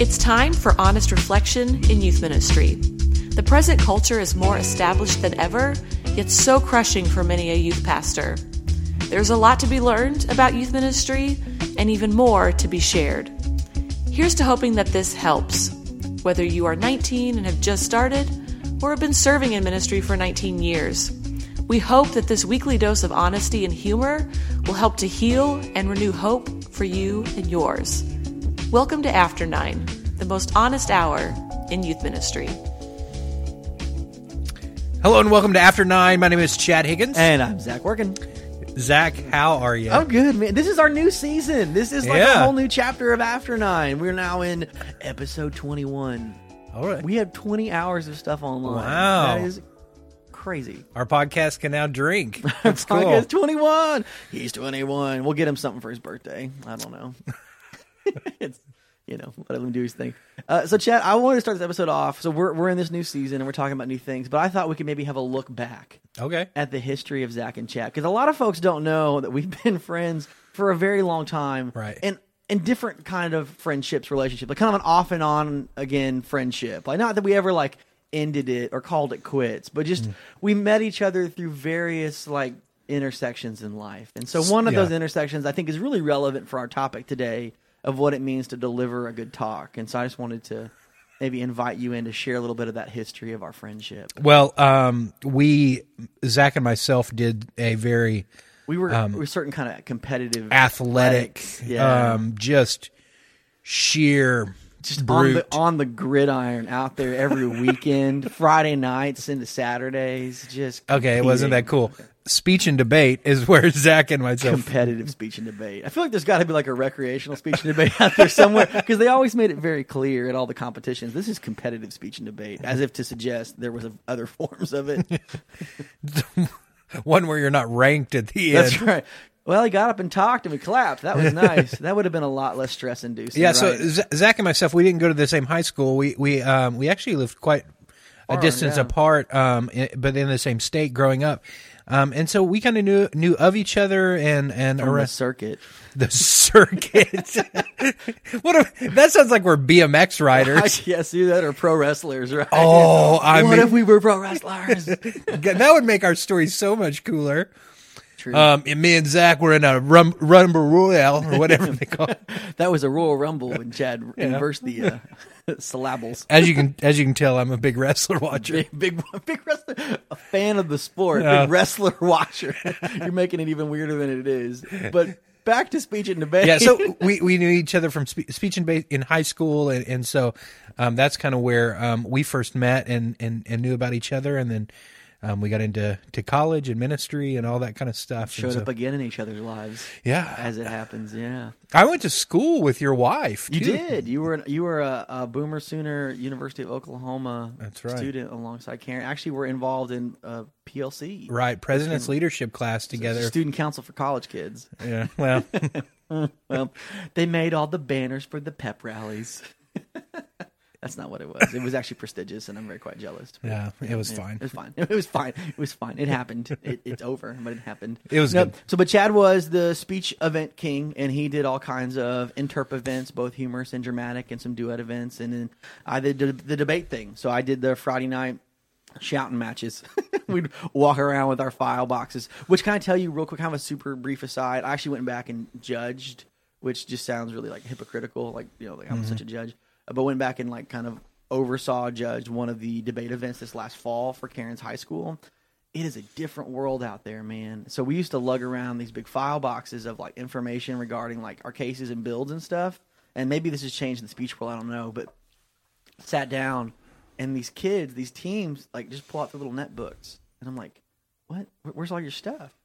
It's time for honest reflection in youth ministry. The present culture is more established than ever, yet so crushing for many a youth pastor. There's a lot to be learned about youth ministry and even more to be shared. Here's to hoping that this helps, whether you are 19 and have just started or have been serving in ministry for 19 years. We hope that this weekly dose of honesty and humor will help to heal and renew hope for you and yours. Welcome to After Nine, the most honest hour in youth ministry. Hello and welcome to After Nine. My name is Chad Higgins. And I'm Zach Working. Zach, how are you? I'm good, man. This is our new season. This is like Yeah. a whole new chapter of After Nine. We're now in episode 21. All right. We have 20 hours of stuff online. Wow. That is crazy. Our podcast can now drink. That's cool. Podcast 21. He's 21. We'll get him something for his birthday. I don't know. it's, you know, let him do his thing. Uh, so, Chad, I wanted to start this episode off. So, we're, we're in this new season and we're talking about new things, but I thought we could maybe have a look back Okay. at the history of Zach and Chad because a lot of folks don't know that we've been friends for a very long time, Right. And and different kind of friendships, relationship, like kind of an off and on again friendship. Like not that we ever like ended it or called it quits, but Mm. just we met each other through various like intersections in life. And so one of Yeah. those intersections I think is really relevant for our topic today of what it means to deliver a good talk. And so I just wanted to maybe invite you in to share a little bit of that history of our friendship. Well, um, we, Zach and myself, did a very We were Um, we were certain kind of competitive athletic, yeah. um, just sheer, just on the on the gridiron out there every weekend, Friday nights into Saturdays. Just okay, it wasn't that cool. Speech and debate is where Zach and myself. Competitive speech and debate. I feel like there's got to be like a recreational speech and debate out there somewhere because they always made it very clear at all the competitions. This is competitive speech and debate, as if to suggest there was other forms of it. one where you're not ranked at the That's end. That's right. Well, he got up and talked, and we clapped. That was nice. that would have been a lot less stress inducing. Yeah, so right? Z- Zach and myself, we didn't go to the same high school. We we um, we actually lived quite a Far, distance yeah. apart, um, but in the same state growing up. Um, and so we kind of knew knew of each other and and From the circuit. the circuit. what a, that sounds like we're BMX riders. yeah, see that or pro wrestlers, right? Oh, I what mean, if we were pro wrestlers? that would make our story so much cooler. True. Um, and me and Zach were in a rum, rumble royale or whatever they call it. that was a Royal Rumble when Chad inversed the uh, syllables. As you can as you can tell, I'm a big wrestler watcher. Big, big, big wrestler, a fan of the sport, Yeah. big wrestler watcher. You're making it even weirder than it is. But back to speech and debate. yeah, so we, we knew each other from spe- speech and debate in high school, and, and so um, that's kind of where um, we first met and, and, and knew about each other, and then um, we got into to college and ministry and all that kind of stuff. showed so- up again in each other's lives yeah, as it happens. Yeah, I went to school with your wife. you did. You were you were a, a Boomer Sooner University of Oklahoma That's right. student alongside Karen. Actually, we're involved in uh, PLC, right? President's leadership class together. Student Council for College Kids. Yeah, well, Well, they made all the banners for the pep rallies. That's not what it was. It was actually prestigious, and I'm very quite jealous. yeah, it was Yeah, fine. It was fine. It was fine. It was fine. It happened. It, it's over, but it happened. It was No, good. So, but Chad was the speech event king, and he did all kinds of interp events, both humorous and dramatic, and some duet events. And then I did the, the debate thing. So I did the Friday night shouting matches. We'd walk around with our file boxes. Which can I tell you real quick, kind of a super brief aside? I actually went back and judged, which just sounds really like hypocritical, like you know, like I'm such a judge. But went back and like kind of oversaw, judged one of the debate events this last fall for Karen's high school. It is a different world out there, man. So we used to lug around these big file boxes of like information regarding like our cases and builds and stuff. And maybe this has changed in the speech world, I don't know, but sat down and these kids, these teams, like just pull out their little net books, and I'm like, "What? Where's all your stuff?"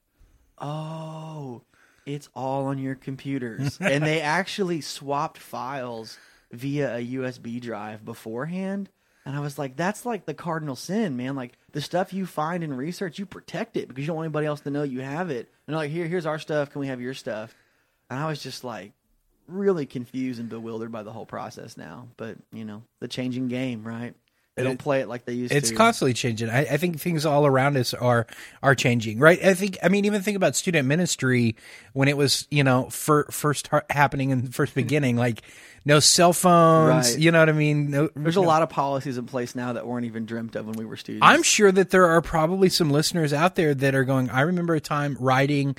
Oh, it's all on your computers, and they actually swapped files via a USB drive beforehand. And I was like, "That's like the cardinal sin, man. Like the stuff you find in research, you protect it because you don't want anybody else to know you have it. And like, here, here's our stuff. Can we have your stuff?" And I was just like, really confused and bewildered by the whole process now. But you know, the changing game, right? They don't play it like they used It's to. It's constantly changing. I, I think things all around us are are changing, right? I think. I mean, even think about student ministry when it was, you know, fir- first ha- happening in the first beginning, like no cell phones. Right. You know what I mean? No, There's a lot of policies in place now that weren't even dreamt of when we were students. I'm sure that there are probably some listeners out there that are going. I remember a time writing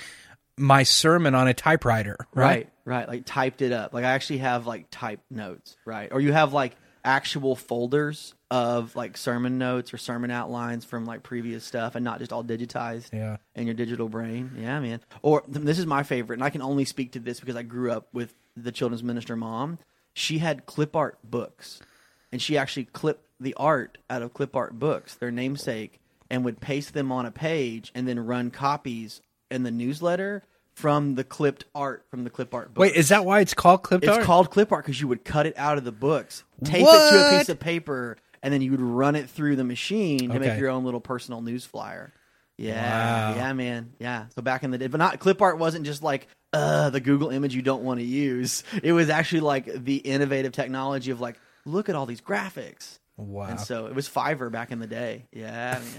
my sermon on a typewriter. Right. right, right. Like typed it up. Like I actually have like typed notes, right? Or you have like actual folders of like sermon notes or sermon outlines from like previous stuff, and not just all digitized. Yeah. in your digital brain. Yeah, man. Or this is my favorite, and I can only speak to this because I grew up with the children's minister mom. She had clip art books, and she actually clipped the art out of clip art books, their namesake, and would paste them on a page and then run copies in the newsletter from the clipped art from the clip art book. Wait, is that why it's called clipped It's art? called clip art because you would cut it out of the books, tape it to a What? piece of paper, and then you would run it through the machine to Okay. make your own little personal news flyer. Yeah, Wow. yeah, man, yeah. So back in the day, but not clip art wasn't just like uh the Google image you don't want to use. It was actually like the innovative technology of like, look at all these graphics. Wow. And so it was Fiverr back in the day. Yeah,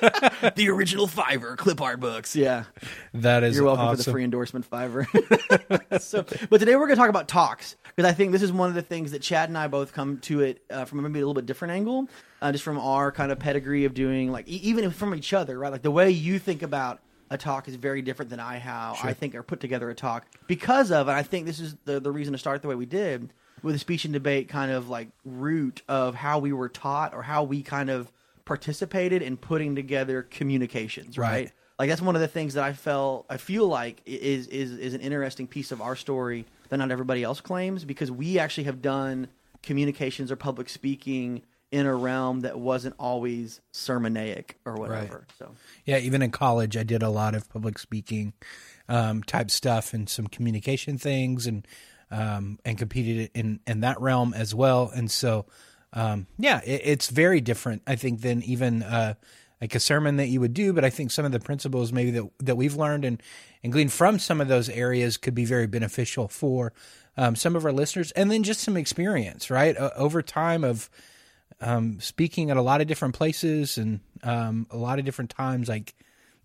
the original Fiverr clip art books. Yeah. that is You're welcome for the awesome. free endorsement, Fiverr. so, but today we're going to talk about talks because I think this is one of the things that Chad and I both come to it uh, from maybe a little bit different angle, uh, just from our kind of pedigree of doing like e- even from each other, right? Like the way you think about a talk is very different than I how I think or put together a talk because of, and I think this is the the reason to start the way we did with the speech and debate kind of like root of how we were taught or how we kind of participated in putting together communications, Right. right? Like that's one of the things that I felt I feel like is is is an interesting piece of our story that not everybody else claims because we actually have done communications or public speaking in a realm that wasn't always sermonaic or whatever. So Yeah, even in college, I did a lot of public speaking um, type stuff and some communication things, and um, and competed in in that realm as well. And so, um, yeah, it, it's very different, I think, than even uh, like a sermon that you would do. But I think some of the principles maybe that that we've learned and and gleaned from some of those areas could be very beneficial for um, some of our listeners, and then just some experience, right, uh, over time of um, speaking at a lot of different places and um, a lot of different times. Like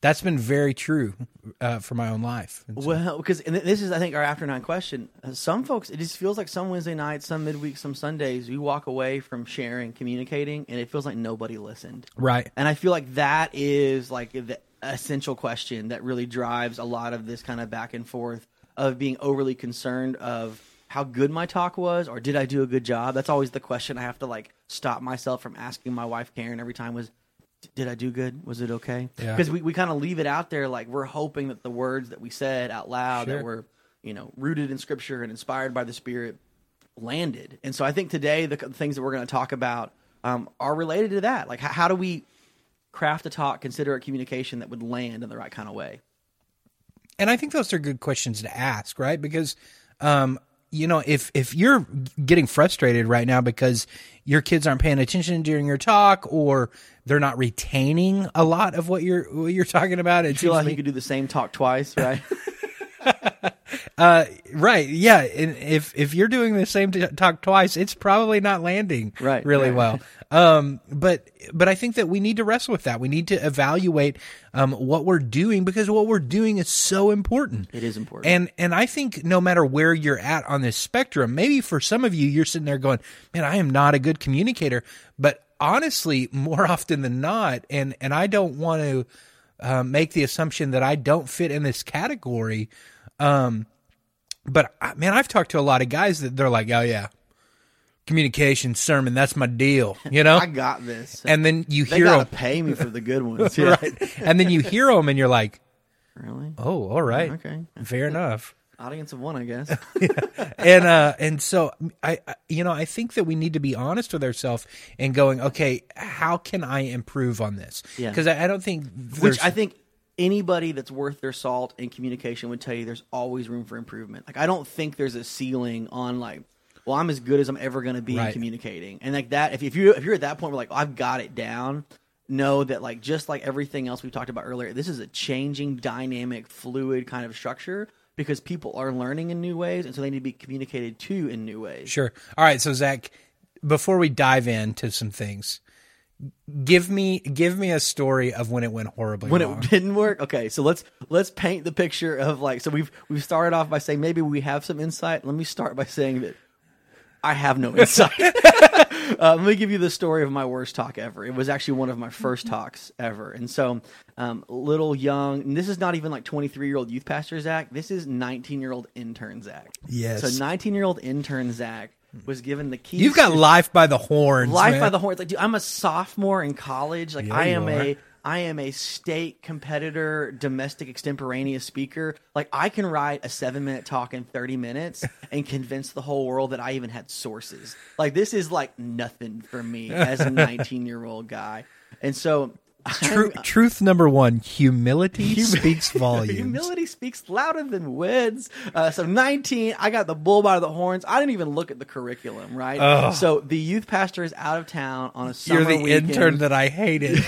that's been very true uh, for my own life. So- well, because this is I think our after nine question. Uh, Some folks it just feels like some Wednesday nights, some midweek, some Sundays we walk away from sharing, communicating, and it feels like nobody listened. right. And I feel like that is like the essential question that really drives a lot of this kind of back and forth of being overly concerned of how good my talk was or did I do a good job? That's always the question I have to like stop myself from asking my wife Karen every time was did I do good? Was it okay? Yeah. Because we, we kind of leave it out there like we're hoping that the words that we said out loud Sure. that were, you know, rooted in scripture and inspired by the spirit landed. And so I think today the things that we're going to talk about um, are related to that. Like, how, how do we craft a talk, consider a communication that would land in the right kind of way? and I think those are good questions to ask, right? Because, um, you know, if if you're getting frustrated right now because your kids aren't paying attention during your talk or they're not retaining a lot of what you're what you're talking about, it seems like you could do the same talk twice, right? Uh, right. Yeah. And if if you're doing the same t- talk twice, it's probably not landing Right, really right. well. Um, but but I think that we need to wrestle with that. We need to evaluate um what we're doing because what we're doing is so important. it is important. And and I think no matter where you're at on this spectrum, maybe for some of you, you're sitting there going, "Man, I am not a good communicator." But honestly, more often than not, and and I don't want to uh, make the assumption that I don't fit in this category. Um, but I- man, I've talked to a lot of guys that they're like, "Oh yeah, communication sermon, that's my deal," you know. I got this. and then you they hear them, pay me for the good ones. Yeah. right? And then you hear them, and you're like, Really? "Oh, all right, Okay. fair enough." Audience of one, I guess. and uh and so I, I you know I think that we need to be honest with ourselves and going okay how can I improve on this Yeah. because I, I don't think Which I think anybody that's worth their salt in communication would tell you there's always room for improvement. Like I don't think there's a ceiling on like, well, I'm as good as I'm ever going to be in communicating. And like that, if, if you if you're at that point where like I've got it down, know that like just like everything else we talked about earlier, this is a changing, dynamic, fluid kind of structure because people are learning in new ways, and so they need to be communicated to in new ways. sure all right so Zach before we dive into some things give me give me a story of when it went horribly when wrong. it didn't work okay so let's let's paint the picture of like so we've we've started off by saying maybe we have some insight let me start by saying that i have no insight uh, let me give you the story of my worst talk ever it was actually one of my first talks ever and so um, little young and this is not even like 23 year old youth pastor zach this is 19 year old intern zach Yes. so 19 year old intern zach was given the keys You've got to- life by the horns. life man. by the horns. Like, dude, I'm a sophomore in college. Like, Yeah, I am are. a I am a state competitor, domestic extemporaneous speaker. Like, I can write a seven minute talk in 30 minutes and convince the whole world that I even had sources. Like, this is like nothing for me as a 19 year old guy. And so, Tru- truth number one: humility Hum- speaks volumes. Humility speaks louder than words. Uh, so 19, I got the bull by the horns. I didn't even look at the curriculum, right? Ugh. So the youth pastor is out of town on a summer You're the weekend. intern that I hated.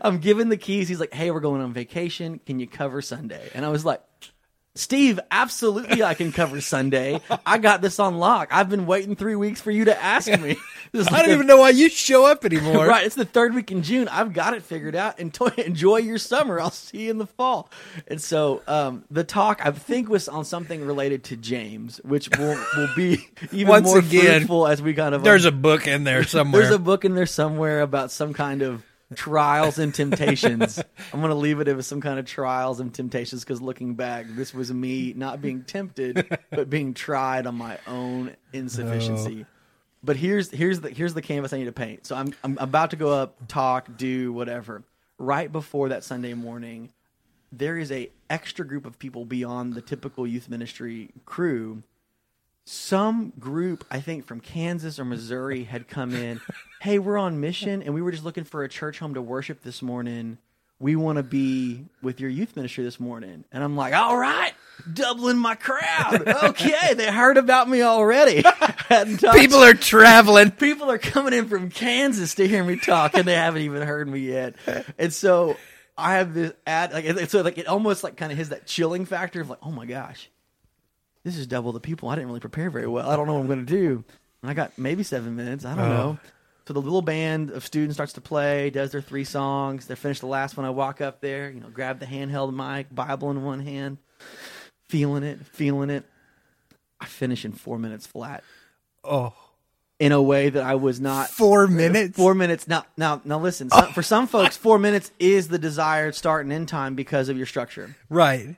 I'm given the keys. He's like, "Hey, we're going on vacation. Can you cover Sunday?" And I was like, "Steve, absolutely, I can cover Sunday. I got this on lock. I've been waiting three weeks for you to ask me." This I like don't the- even know why you show up anymore. Right, it's the third week in June. I've got it figured out. Enjoy, enjoy your summer. I'll see you in the fall. And so um, the talk I think was on something related to James, which will will be even Once more again, fruitful as we kind of There's a book in there somewhere. there's a book in there somewhere about some kind of trials and temptations. I'm going to leave it as some kind of trials and temptations because looking back, this was me not being tempted, but being tried on my own insufficiency. But here's here's the here's the canvas I need to paint. So I'm I'm about to go up, talk, do whatever. Right before that Sunday morning, there is a extra group of people beyond the typical youth ministry crew some group, I think from Kansas or Missouri, had come in. Hey, we're on mission, and we were just looking for a church home to worship this morning. We want to be with your youth ministry this morning. And I'm like, all right, doubling my crowd. Okay, they heard about me already. People are traveling. people are coming in from Kansas to hear me talk, and they haven't even heard me yet. And so I have this ad, like, it's so like it almost like kind of has that chilling factor of like, oh my gosh, this is double the people. I didn't really prepare very well. I don't know what I'm going to do. And I got maybe seven minutes. I don't Oh. know. So the little band of students starts to play, does their three songs. They finish the last one. I walk up there, you know, grab the handheld mic, Bible in one hand, feeling it, feeling it. I finish in four minutes flat Oh, in a way that I was not four minutes. Four minutes. Now, now, now. Listen. Some, For some oh. folks, four minutes is the desired start and end time because of your structure. Right.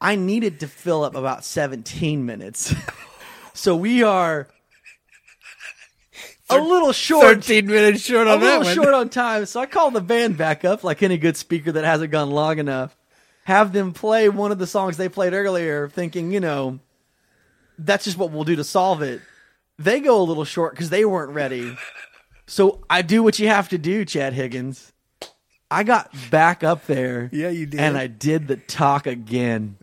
I needed to fill up about seventeen minutes, so we are a little short. Thirteen minutes short A on that little short on time, so I called the band back up, like any good speaker that hasn't gone long enough. Have them play one of the songs they played earlier, thinking, you know, that's just what we'll do to solve it. They go a little short because they weren't ready. So I do what you have to do, Chad Higgins. I got back up there. Yeah, you did. And I did the talk again.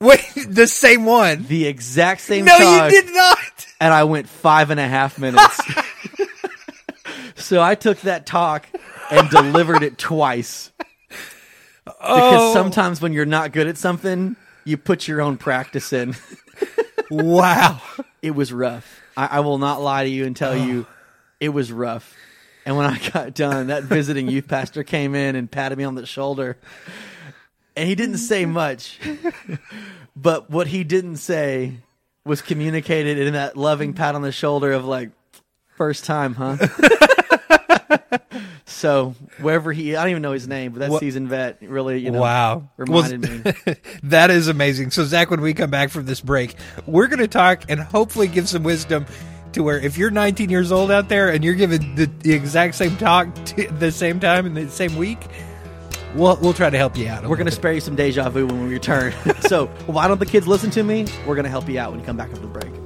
Wait, the same one. The exact same No, talk. you did not. And I went five and a half minutes. so I took that talk and delivered it twice. Because Oh. sometimes when you're not good at something, you put your own practice in. Wow. It was rough. I, I will not lie to you and tell you it was rough. And when I got done, that visiting youth pastor came in and patted me on the shoulder. And he didn't say much. But what he didn't say was communicated in that loving pat on the shoulder of like, first time, huh? so wherever he, I don't even know his name, but that Wha- seasoned vet really, you know, wow. reminded Well, me. that is amazing. So, Zach, when we come back from this break, we're going to talk and hopefully give some wisdom to where if you're 19 years old out there and you're giving the, the exact same talk to the same time in the same week, we'll, we'll try to help you out. We're going to spare you some deja vu when we return. so, why don't the kids listen to me? We're going to help you out when you come back after the break.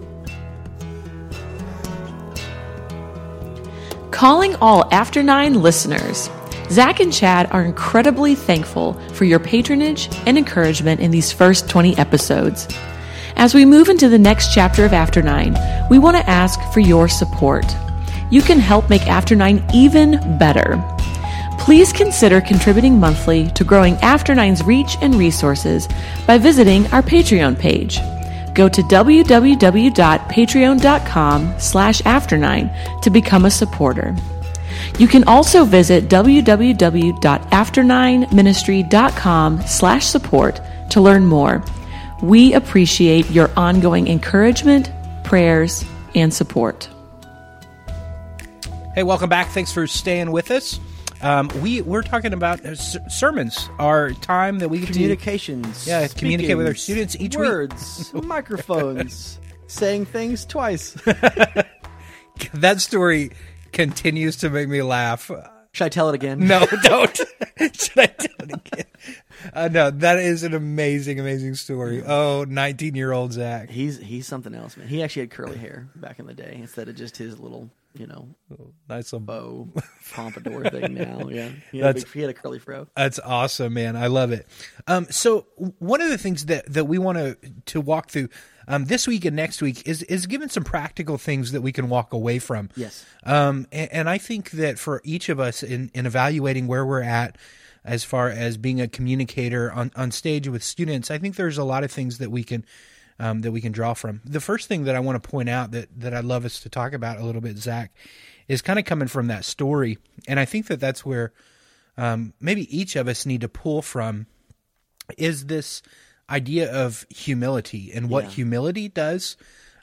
Calling all After Nine listeners. Zach and Chad are incredibly thankful for your patronage and encouragement in these first 20 episodes. As we move into the next chapter of After Nine, we want to ask for your support. You can help make After Nine even better. Please consider contributing monthly to growing After Nine's reach and resources by visiting our Patreon page. Go to www.patreon.com slash afternine to become a supporter. You can also visit www.after9ministry.com slash support to learn more. We appreciate your ongoing encouragement, prayers, and support. Hey, welcome back. Thanks for staying with us. Um, we we're talking about uh, sermons, our time that we get to Communications. Yeah, communicate with our students each week. words, microphones, saying things twice. that story continues to make me laugh. Should I tell it again? No, don't. Should I tell it again? Uh, no, that is an amazing, amazing story. Oh, 19 year old Zach. He's he's something else, man. He actually had curly hair back in the day instead of just his little, you know, Nice little bow pompadour thing. Now, yeah, he had, a That's- big, he had a curly fro. That's awesome, man. I love it. Um, so one of the things that, that we want to to walk through um, this week and next week is is given some practical things that we can walk away from. Yes. Um, and, and I think that for each of us in, in evaluating where we're at as far as being a communicator on, on stage with students, I think there's a lot of things that we can um, that we can draw from. The first thing that I want to point out that that I'd love us to talk about a little bit, Zach, is kind of coming from that story, and I think that that's where um, maybe each of us need to pull from is this idea of humility and what Yeah. humility does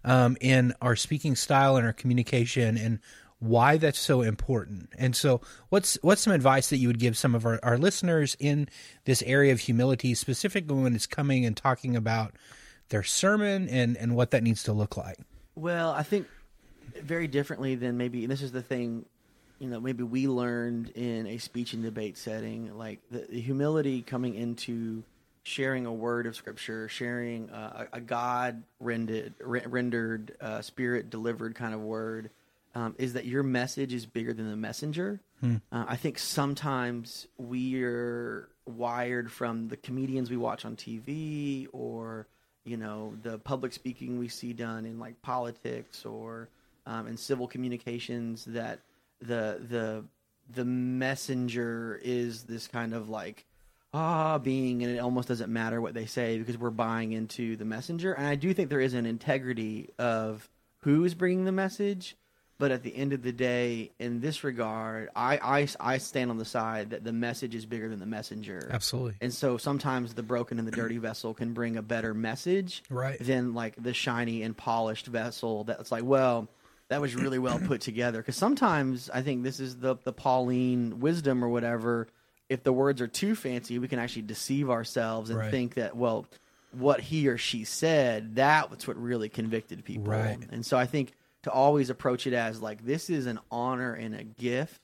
um, in our speaking style and our communication and why that's so important. And so what's what's some advice that you would give some of our, our listeners in this area of humility, specifically when it's coming and talking about their sermon and, and what that needs to look like? Well, I think very differently than maybe. And this is the thing, you know, maybe we learned in a speech and debate setting, like the, the humility coming into sharing a word of scripture, sharing uh, a, a God rendered, re- rendered, uh, spirit delivered kind of word, um, is that your message is bigger than the messenger. Uh, I think sometimes we're wired from the comedians we watch on TV or you know the public speaking we see done in like politics or um, in civil communications that the the the messenger is this kind of like ah being and it almost doesn't matter what they say because we're buying into the messenger. And i do think there is an integrity of who is bringing the message but at the end of the day in this regard i i, I stand on the side that the message is bigger than the messenger Absolutely. and so sometimes the broken and the dirty vessel can bring a better message Right. than like the shiny and polished vessel that's like, well, that was really well put together. Because sometimes I think this is the the Pauline wisdom or whatever. If the words are too fancy, we can actually deceive ourselves and Right. think that well, what he or she said that's what really convicted people. Right. And so I think to always approach it as like this is an honor and a gift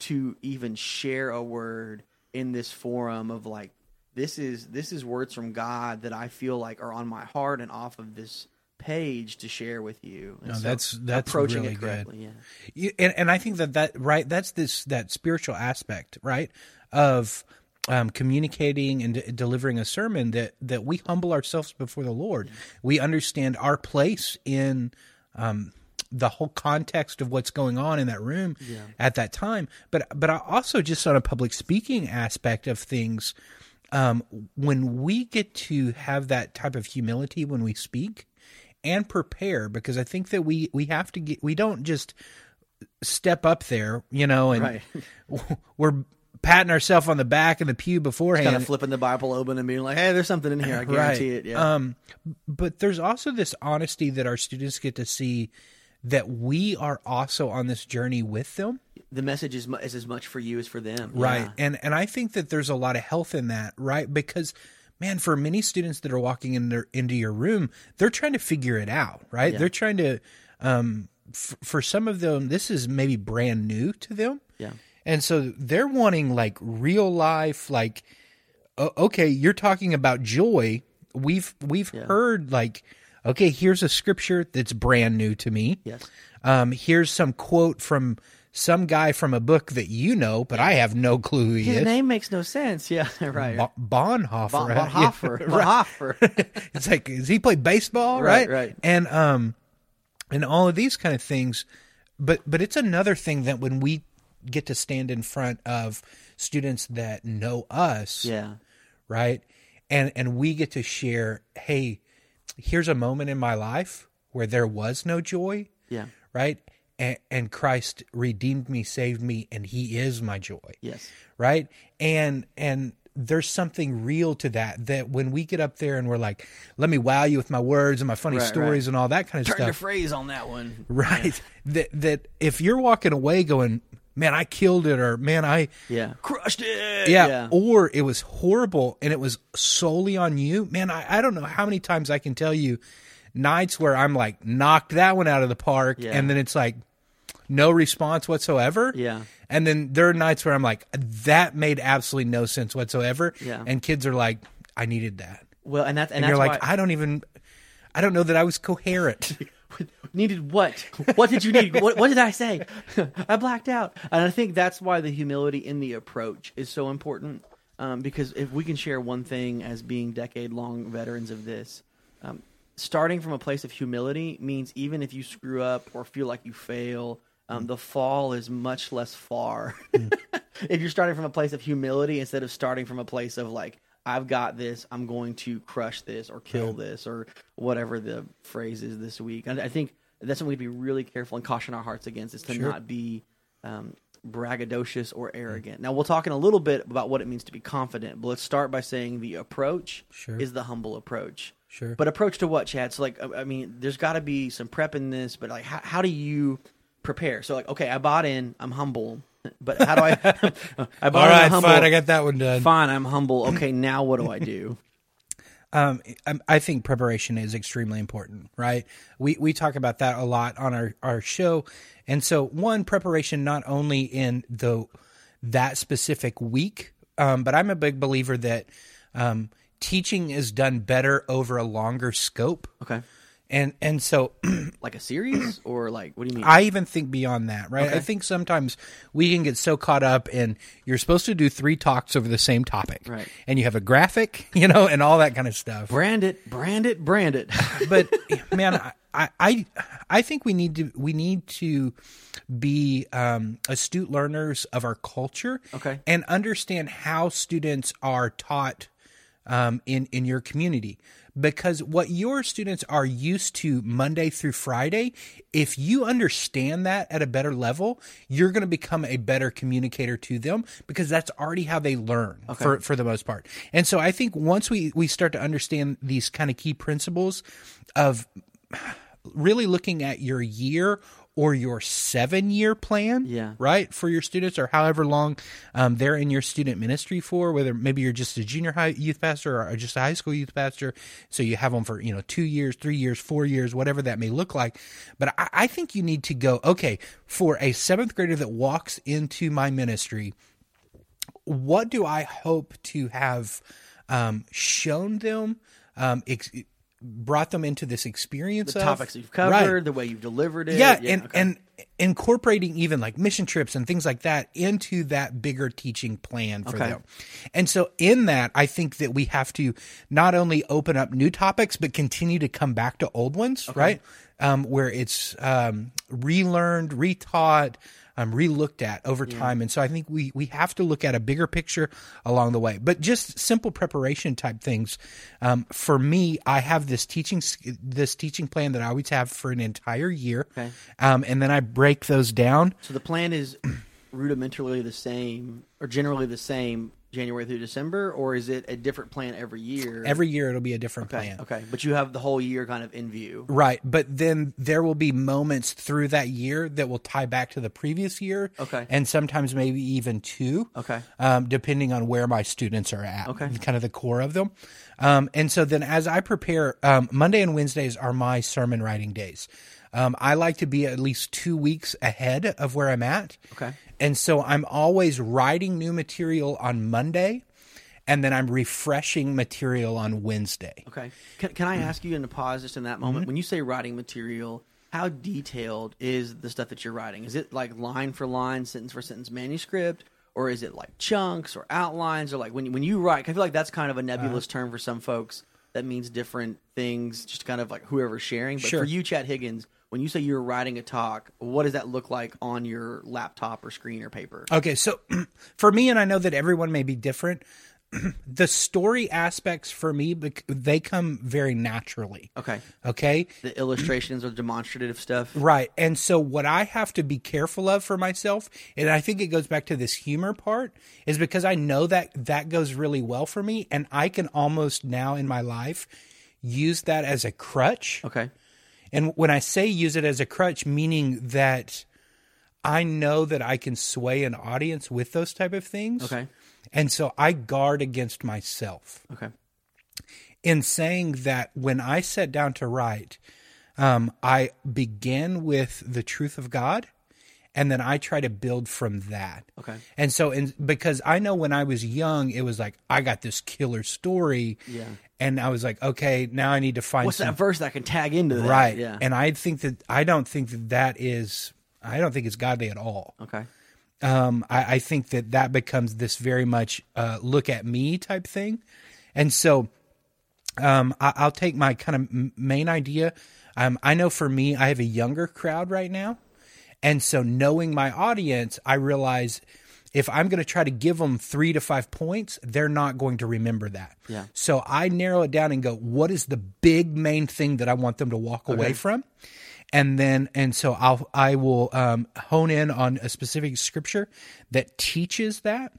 to even share a word in this forum of like this is this is words from God that I feel like are on my heart and off of this page to share with you. And No, that's- that's approaching really it good. Yeah, You- and, and I think that that right that's this that spiritual aspect right of um, communicating and de- delivering a sermon that that we humble ourselves before the Lord. We understand our place in um, the whole context of what's going on in that room at that time. But but I also just on a public speaking aspect of things. Um, when we get to have that type of humility when we speak and prepare, because I think that we we have to get we don't just step up there, you know, and Right. we're patting ourselves on the back in the pew beforehand. kind of flipping the Bible open and being like, "Hey, there's something in here. I guarantee it." Yeah, Um, but there's also this honesty that our students get to see that we are also on this journey with them. the message is, is as much for you as for them. Right. Yeah. And and I think that there's a lot of health in that, right? Because man, for many students that are walking in their, into your room, they're trying to figure it out, right? Yeah. They're trying to um f- for some of them this is maybe brand new to them. Yeah. And so they're wanting like real life like okay, you're talking about joy. We've we've Yeah. heard like okay, here's a scripture that's brand new to me. Yes. Um, here's some quote from some guy from a book that you know, but I have no clue who he His is. name makes no sense. Yeah, right. Bo- Bonhoeffer. Bon? Bonhoeffer. Yeah, Bonhoeffer. it's like, does he play baseball? Right, Right, right. And um, and all of these kind of things. But but it's another thing that when we get to stand in front of students that know us, yeah. right, and and we get to share, hey, here's a moment in my life where there was no joy, Yeah. right? and, and Christ redeemed me, saved me, and He is my joy. Yes. right? And and there's something real to that. That when we get up there and we're like, "Let me wow you with my words and my funny Right, stories right. and all that kind of stuff." Turn your stuff," phrase on that one. right? That that if you're walking away going, "Man, I killed it," or "Man, I." Yeah. Crushed it. Yeah, or it was horrible and it was solely on you. Man, I, I don't know how many times I can tell you nights where I'm like knocked that one out of the park, Yeah. and then it's like no response whatsoever. Yeah. And then there are nights where I'm like, that made absolutely no sense whatsoever. Yeah. And kids are like, I needed that. Well, and that's and, And, that's you're like, I don't even, I don't know that I was coherent. needed what? What did you need? what, what did I say? I blacked out. And I think that's why the humility in the approach is so important. Um, because if we can share one thing as being decade long veterans of this, um, starting from a place of humility means even if you screw up or feel like you fail, um, the fall is much less far. if you're starting from a place of humility instead of starting from a place of like, I've got this, I'm going to crush this or kill this or whatever the phrase is this week. And I think that's something we have to be really careful and caution our hearts against is to Sure. not be um, braggadocious or arrogant. Now, we'll talk in a little bit about what it means to be confident, but let's start by saying the approach Sure. is the humble approach. Sure. But approach to what, Chad? So, like, I I mean, there's got to be some prep in this, but like, how, how do you prepare? So, like, okay, I bought in, I'm humble, but how do I? I bought All right, fine. I got that one done. Fine, I'm humble. Okay, now what do I do? Um, I- I think preparation is extremely important, right? We we talk about that a lot on our our show, and so one preparation not only in the that specific week, um, but I'm a big believer that um, teaching is done better over a longer scope, Okay, and and so like a series or like what do you mean? I even think beyond that, right? I think sometimes we can get so caught up in you're supposed to do three talks over the same topic, Right. And you have a graphic, you know, and all that kind of stuff. brand it, brand it, brand it. but man, I, I I think we need to we need to be um, astute learners of our culture, Okay. and understand how students are taught um, in in your community. Because what your students are used to Monday through Friday, if you understand that at a better level, you're going to become a better communicator to them because that's already how they learn for, for the most part. And so I think once we, we start to understand these kind of key principles of really looking at your year or your seven year plan, Yeah. right, for your students or however long um, they're in your student ministry for, whether maybe you're just a junior high youth pastor or just a high school youth pastor. So you have them for, you know, two years, three years, four years, whatever that may look like. But I, I think you need to go, okay, for a seventh grader that walks into my ministry, what do I hope to have um, shown them, um, ex- brought them into this experience the of? topics you've Right. covered, the way you've delivered it. Yeah, and okay. and incorporating even like mission trips and things like that into that bigger teaching plan for Okay. them. And so in that, I think that we have to not only open up new topics but continue to come back to old ones, right? Um, where it's um, relearned, retaught, um, relooked at over time. And so I think we we have to look at a bigger picture along the way. But just simple preparation type things. Um, for me, I have this teaching this teaching plan that I always have for an entire year, Okay. um, and then I break those down. So the plan is rudimentarily the same, or generally the same, January through December, or is it a different plan every year? Every year it'll be a different okay, plan. okay, but you have the whole year kind of in view. Right, but then there will be moments through that year that will tie back to the previous year. Okay. and sometimes maybe even two. Okay. um, depending on where my students are at. Okay. kind of the core of them. Um, and so then as I prepare, um, Monday and Wednesdays are my sermon writing days. Um, I like to be at least two weeks ahead of where I'm at. Okay. And so I'm always writing new material on Monday, and then I'm refreshing material on Wednesday. Okay. Can, can I ask you in a pause just in that moment? Mm-hmm. When you say writing material, how detailed is the stuff that you're writing? Is it like line for line, sentence for sentence manuscript? Or is it like chunks or outlines? Or like when, you- when you write, I feel like that's kind of a nebulous Uh-huh. term for some folks that means different things, just kind of like whoever's sharing. But Sure. for you, Chad Higgins, when you say you're writing a talk, what does that look like on your laptop or screen or paper? Okay, so for me, and I know that everyone may be different. the story aspects for me they come very naturally. Okay. Okay? The illustrations or demonstrative stuff. Right. And so what I have to be careful of for myself, and I think it goes back to this humor part, is because I know that that goes really well for me and I can almost now in my life use that as a crutch. Okay. And when I say use it as a crutch, meaning that I know that I can sway an audience with those type of things. Okay. And so I guard against myself Okay. in saying that when I sat down to write, um, I began with the truth of God, and then I try to build from that. Okay. And so, in, because I know when I was young, it was like I got this killer story, Yeah. and I was like, okay, now I need to find What's some that verse that I can tag into that? right. Yeah. And I think that I don't think that that is. I don't think it's godly at all okay. um, I, I think that that becomes this very much uh, look at me type thing. And so um, I, I'll take my kind of main idea. Um, I know for me, I have a younger crowd right now. And so knowing my audience, I realize if I'm going to try to give them three to five points, they're not going to remember that. Yeah. So I narrow it down and go, what is the big main thing that I want them to walk away from? And then, and so I'll, I will um, hone in on a specific scripture that teaches that.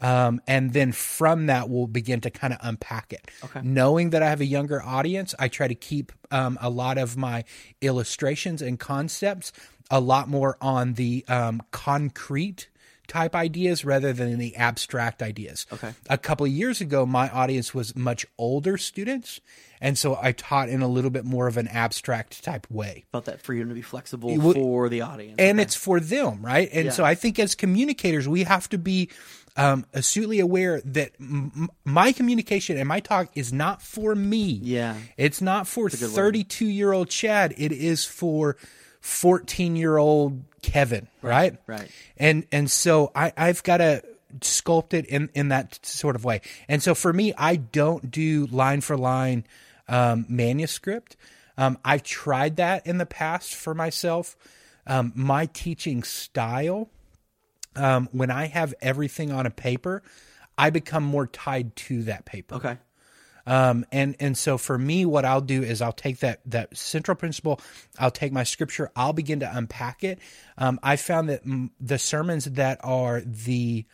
Um, and then from that, we'll begin to kind of unpack it. Okay. Knowing that I have a younger audience, I try to keep um, a lot of my illustrations and concepts a lot more on the um, concrete type ideas rather than the abstract ideas. Okay. A couple of years ago, my audience was much older students, and so I taught in a little bit more of an abstract type way Felt that freedom to be flexible would- for the audience. and Okay. it's for them, right? And Yeah. so I think as communicators, we have to be um, astutely aware that m- my communication and my talk is not for me. Yeah. it's not for thirty-two-year-old Chad. It is for fourteen-year-old Kevin, right? right. And and so I I've got to sculpt it in in that sort of way. And so for me, I don't do line for line um, manuscript. Um, I've tried that in the past for myself. Um, my teaching style, um, when I have everything on a paper, I become more tied to that paper. Okay. Um, and and so for me, what I'll do is I'll take that that central principle, I'll take my scripture, I'll begin to unpack it. Um, I found that mm, the sermons that are the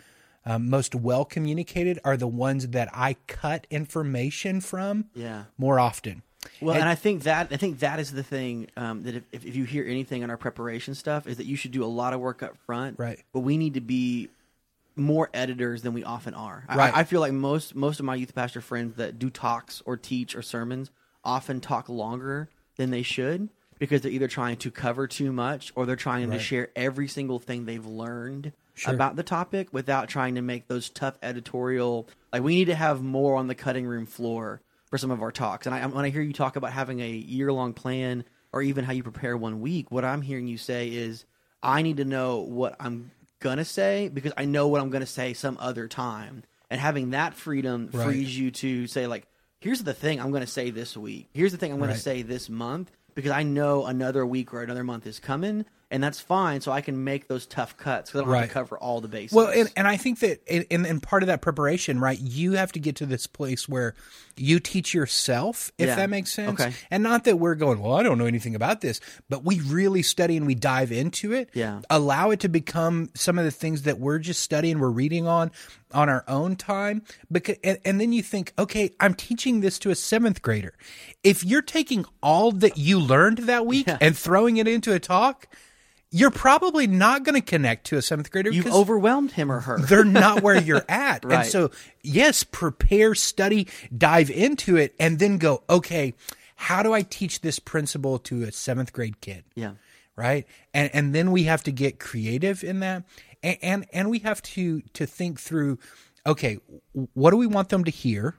um, most well communicated are the ones that I cut information from Yeah. more often. Well, and, I think that I think that is the thing um, that if, if if you hear anything on our preparation stuff is that you should do a lot of work up front. Right. But we need to be more editors than we often are. I- Right. I, I feel like most most of my youth pastor friends that do talks or teach or sermons often talk longer than they should because they're either trying to cover too much or they're trying to share every single thing they've learned about the topic without trying to make those tough editorial like we need to have more on the cutting room floor for some of our talks and I, when i hear you talk about having a year long plan or even how you prepare one week what i'm hearing you say is i need to know what i'm gonna say because i know what i'm gonna say some other time and having that freedom Right. frees you to say like here's the thing i'm gonna say this week here's the thing i'm gonna Right. say this month because i know another week or another month is coming and that's fine so i can make those tough cuts because i don't have to cover all the bases Well, and, and I think that in, in part of that preparation, right, you have to get to this place where you teach yourself, if Yeah. that makes sense. Okay. And not that we're going, well, I don't know anything about this, but we really study and we dive into it. Yeah. Allow it to become some of the things that we're just studying, we're reading on on our own time. Because and, and then you think, okay, I'm teaching this to a seventh grader. If you're taking all that you learned that week Yeah. and throwing it into a talk, you're probably not going to connect to a seventh grader. you've overwhelmed him or her they're not where you're at. Right. And so, yes, prepare, study, dive into it, and then go, okay, how do I teach this principle to a seventh grade kid? yeah Right. And and then we have to get creative in that. And and, and we have to to think through, okay, what do we want them to hear?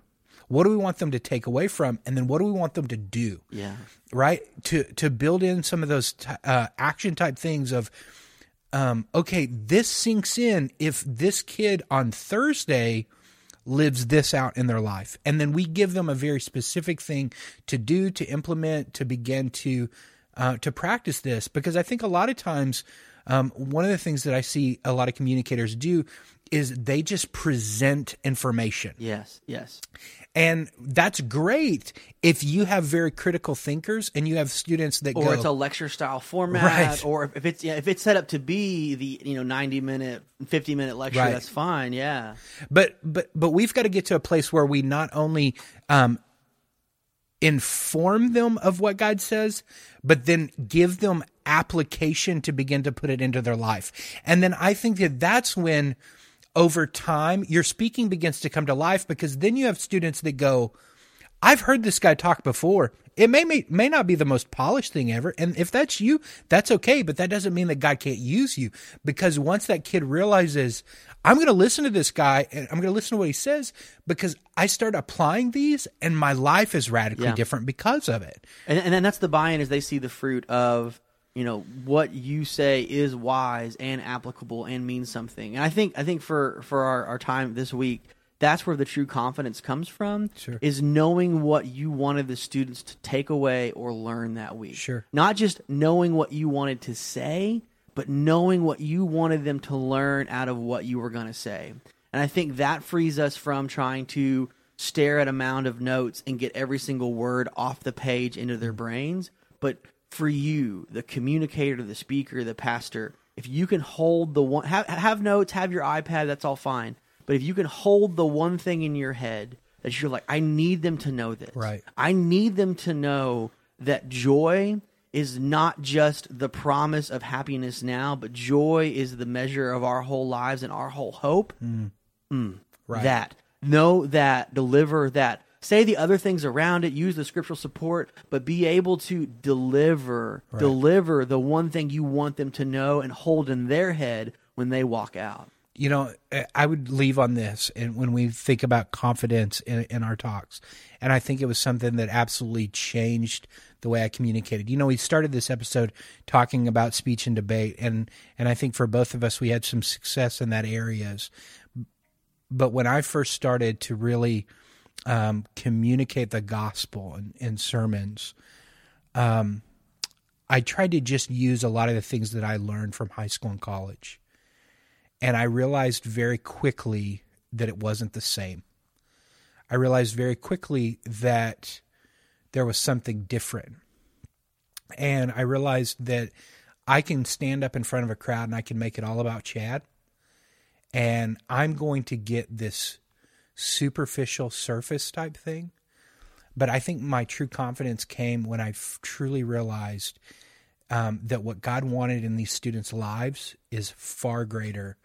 What do we want them to take away from? And then what do we want them to do? yeah right to to build in some of those t- uh, action type things of um okay this sinks in if this kid on thursday lives this out in their life and then we give them a very specific thing to do to implement to begin to uh, to practice this because i think a lot of times um, one of the things that I see a lot of communicators do is they just present information. Yes, yes. And that's great if you have very critical thinkers and you have students that or go, it's a lecture style format, Right. or if it's yeah, if it's set up to be the you know ninety minute, fifty minute lecture, Right. that's fine. Yeah, but but but we've got to get to a place where we not only um, inform them of what God says, but then give them application to begin to put it into their life. And then I think that that's when, over time, your speaking begins to come to life because then you have students that go, I've heard this guy talk before. It may, may may not be the most polished thing ever, and if that's you, that's okay. But that doesn't mean that God can't use you, because once that kid realizes, I'm going to listen to this guy and I'm going to listen to what he says, because I start applying these, and my life is radically Yeah. different because of it. and and then that's the buy in is they see the fruit of you know what you say is wise and applicable and means something. And I think I think for for our, our time this week, that's where the true confidence comes from. Sure. Is knowing what you wanted the students to take away or learn that week. Sure. Not just knowing what you wanted to say, but knowing what you wanted them to learn out of what you were going to say. And I think that frees us from trying to stare at a mound of notes and get every single word off the page into their mm. brains. But for you, the communicator, the speaker, the pastor, if you can hold the one, have, have notes, have your iPad, that's all fine. But if you can hold the one thing in your head that you're like, I need them to know this. Right. I need them to know that joy is not just the promise of happiness now, but joy is the measure of our whole lives and our whole hope. Mm. Mm. Right. That. Know that, deliver that. Say the other things around it, use the scriptural support, but be able to deliver, deliver the one thing you want them to know and hold in their head when they walk out. you know, eh, I would leave on this, and when we think about confidence in, in our talks, and I think it was something that absolutely changed the way I communicated. You know, we started this episode talking about speech and debate, and and I think for both of us, we had some success in that areas. But when I first started to really um, communicate the gospel in, in sermons, um, I tried to just use a lot of the things that I learned from high school and college and I realized very quickly that it wasn't the same. I realized very quickly that there was something different. And I realized that I can stand up in front of a crowd and I can make it all about Chad. And I'm going to get this superficial surface type thing. But I think my true confidence came when I f- truly realized um, that what God wanted in these students' lives is far greater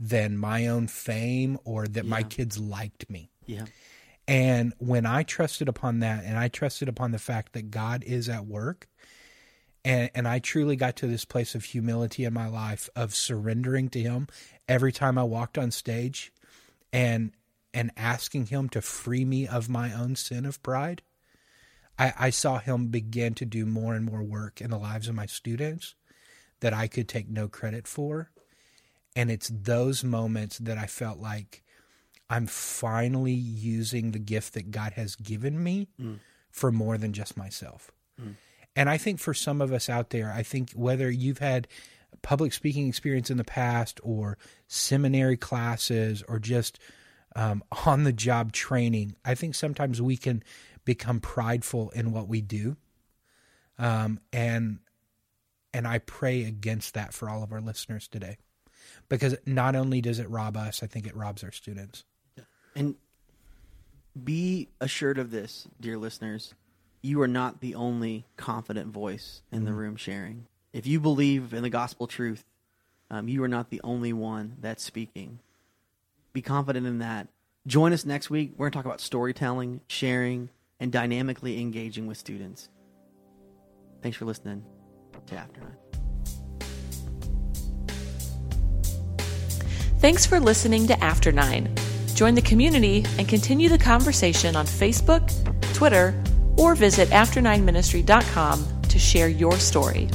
than my own fame or that my kids liked me. Yeah. And when I trusted upon that and I trusted upon the fact that God is at work, and, and I truly got to this place of humility in my life of surrendering to Him every time I walked on stage and and asking Him to free me of my own sin of pride, I, I saw Him begin to do more and more work in the lives of my students that I could take no credit for. And it's those moments that I felt like I'm finally using the gift that God has given me mm. for more than just myself. Mm. And I think for some of us out there, I think whether you've had public speaking experience in the past or seminary classes or just um, on the job training, I think sometimes we can become prideful in what we do. Um, and and I pray against that for all of our listeners today. Because not only does it rob us, I think it robs our students. And be assured of this, dear listeners. You are not the only confident voice in the room sharing. If you believe in the gospel truth, um, you are not the only one that's speaking. Be confident in that. Join us next week. We're going to talk about storytelling, sharing, and dynamically engaging with students. Thanks for listening to After Nine. Thanks for listening to After Nine. Join the community and continue the conversation on Facebook, Twitter, or visit after9ministry.com to share your story.